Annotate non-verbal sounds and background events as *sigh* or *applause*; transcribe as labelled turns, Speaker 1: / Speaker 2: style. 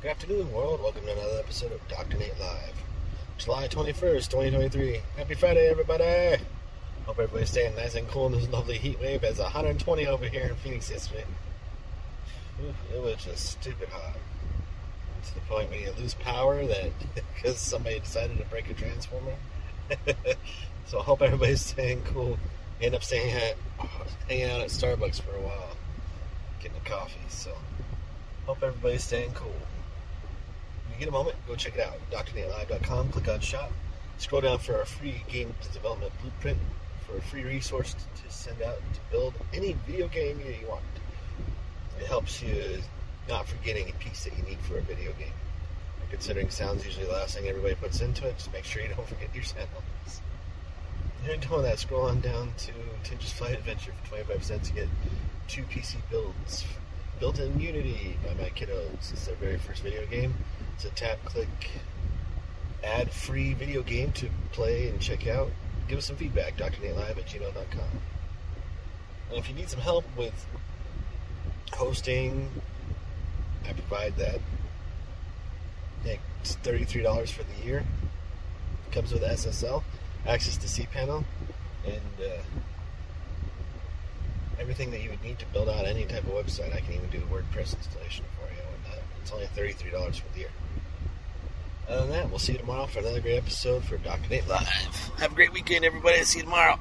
Speaker 1: Good afternoon, world. Welcome to another episode of Dr. Nate Live. July 21st, 2023. Happy Friday, everybody. Hope everybody's staying nice and cool in this lovely heat wave. It's 120 over here in Phoenix yesterday. It was just stupid hot. To the point where you lose power that *laughs* because somebody decided to break a transformer. *laughs* so I hope everybody's staying cool. End up staying at, hanging out at Starbucks for a while, getting a coffee. So hope everybody's staying cool. You get a moment, go check it out. DrNateLive.com. Click on Shop. Scroll down for our free game development blueprint for a free resource to send out to build any video game you want. It helps you not forget any piece that you need for a video game. Considering sound's usually the last thing everybody puts into it, just make sure you *laughs* don't forget your sounds. And doing that, scroll on down to Tinjas Flight Adventure for 25 cents. to get two PC builds built in Unity by my kiddos. It's their very first video game. It's a tap, click, ad free video game to play and check out. Give us some feedback, drnatelive at gmail.com. And if you need some help with hosting, I provide that. It's $33 for the year. Comes with SSL, access to cPanel, and uh, everything that you would need to build out any type of website. I can even do a WordPress installation for you. And it's only $33 for the year. Other than that, we'll see you tomorrow for another great episode for Dr. Nate Live. Have a great weekend, everybody. See you tomorrow.